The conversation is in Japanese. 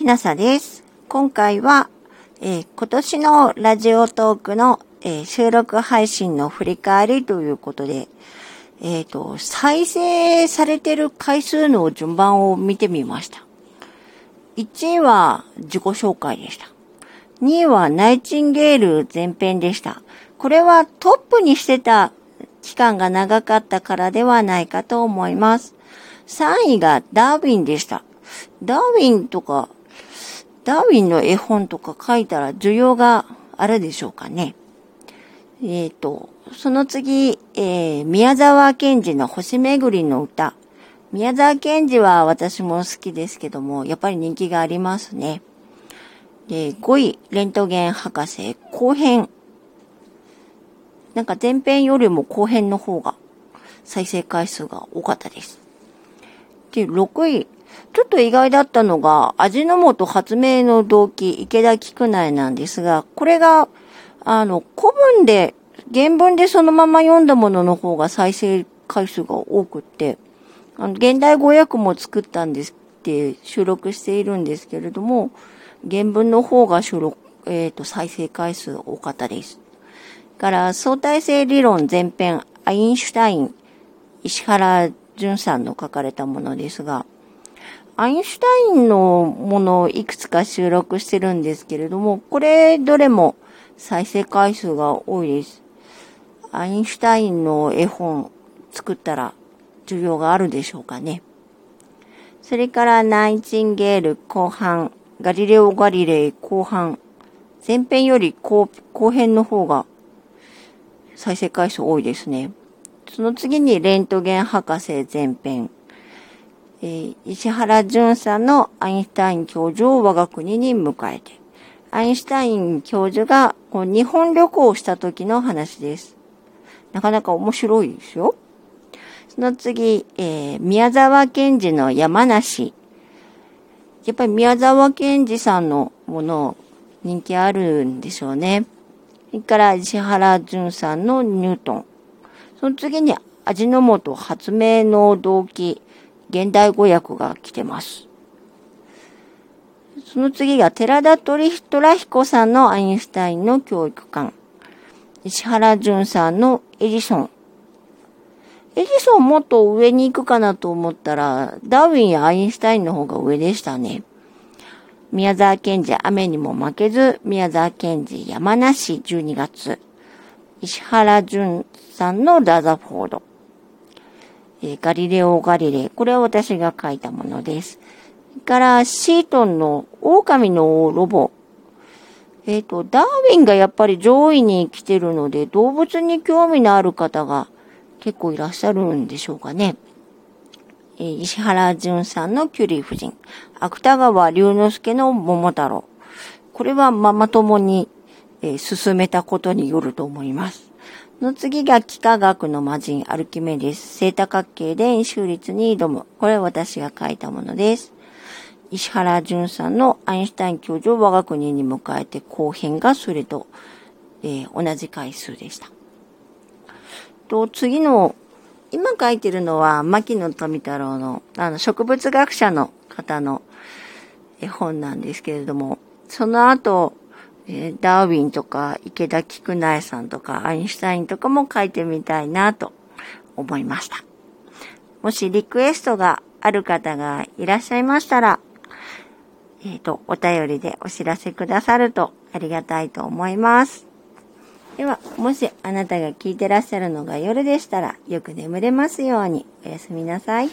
きなさです。今回は、えー、今年のラジオトークの、えー、収録配信の振り返りということで、えっ、ー、と、再生されてる回数の順番を見てみました。1位は自己紹介でした。2位はナイチンゲール前編でした。これはトップにしてた期間が長かったからではないかと思います。3位がダーウィンでした。ダーウィンとか、ダーウィンの絵本とか書いたら需要があるでしょうかね。えっ、ー、と、その次、えー、宮沢賢治の星巡りの歌。宮沢賢治は私も好きですけども、やっぱり人気がありますね。で、5位、レントゲン博士後編。なんか前編よりも後編の方が再生回数が多かったです。で、6位、ちょっと意外だったのが、味の素発明の動機、池田菊内なんですが、これが、あの、古文で、原文でそのまま読んだものの方が再生回数が多くって、あの、現代語訳も作ったんですって収録しているんですけれども、原文の方が収録、えっ、ー、と、再生回数多かったです。から、相対性理論前編、アインシュタイン、石原淳さんの書かれたものですが、アインシュタインのものをいくつか収録してるんですけれども、これどれも再生回数が多いです。アインシュタインの絵本作ったら需要があるでしょうかね。それからナイチンゲール後半、ガリレオ・ガリレイ後半、前編より後後編の方が再生回数多いですね。その次にレントゲン博士前編。えー、石原淳さんのアインシュタイン教授を我が国に迎えて、アインシュタイン教授がこう日本旅行をした時の話です。なかなか面白いですよ。その次、えー、宮沢賢治の山梨。やっぱり宮沢賢治さんのもの人気あるんでしょうね。それから石原淳さんのニュートン。その次に味の素発明の動機、現代語訳が来てます。その次が寺田虎彦さんのアインシュタインの教育観。石原淳さんのエジソン。エジソンもっと上に行くかなと思ったら、ダーウィンやアインシュタインの方が上でしたね。宮沢賢治雨にも負けず、宮沢賢治山梨12月。石原淳さんのラザフォード。え、ガリレオ・ガリレイ。これは私が書いたものです。から、シートンの狼のロボ。えっ、ー、と、ダーウィンがやっぱり上位に来てるので、動物に興味のある方が結構いらっしゃるんでしょうかね。えー、石原淳さんのキュリー夫人。芥川龍之介の桃太郎。これはママ友にえー、進めたことによると思います。の次が幾何学の魔人アルキメデス。正多角形で円周率に挑む。これは私が書いたものです。石原淳さんのアインシュタイン教授を我が国に迎えて後編がそれと、えー、同じ回数でした。と、次の、今書いてるのは、牧野富太郎の、あの、植物学者の方の絵本なんですけれども、その後、えダーウィンとか池田菊苗さんとかアインシュタインとかも書いてみたいなと思いました。もしリクエストがある方がいらっしゃいましたら、えっ、ー、と、お便りでお知らせくださるとありがたいと思います。では、もしあなたが聞いてらっしゃるのが夜でしたら、よく眠れますようにおやすみなさい。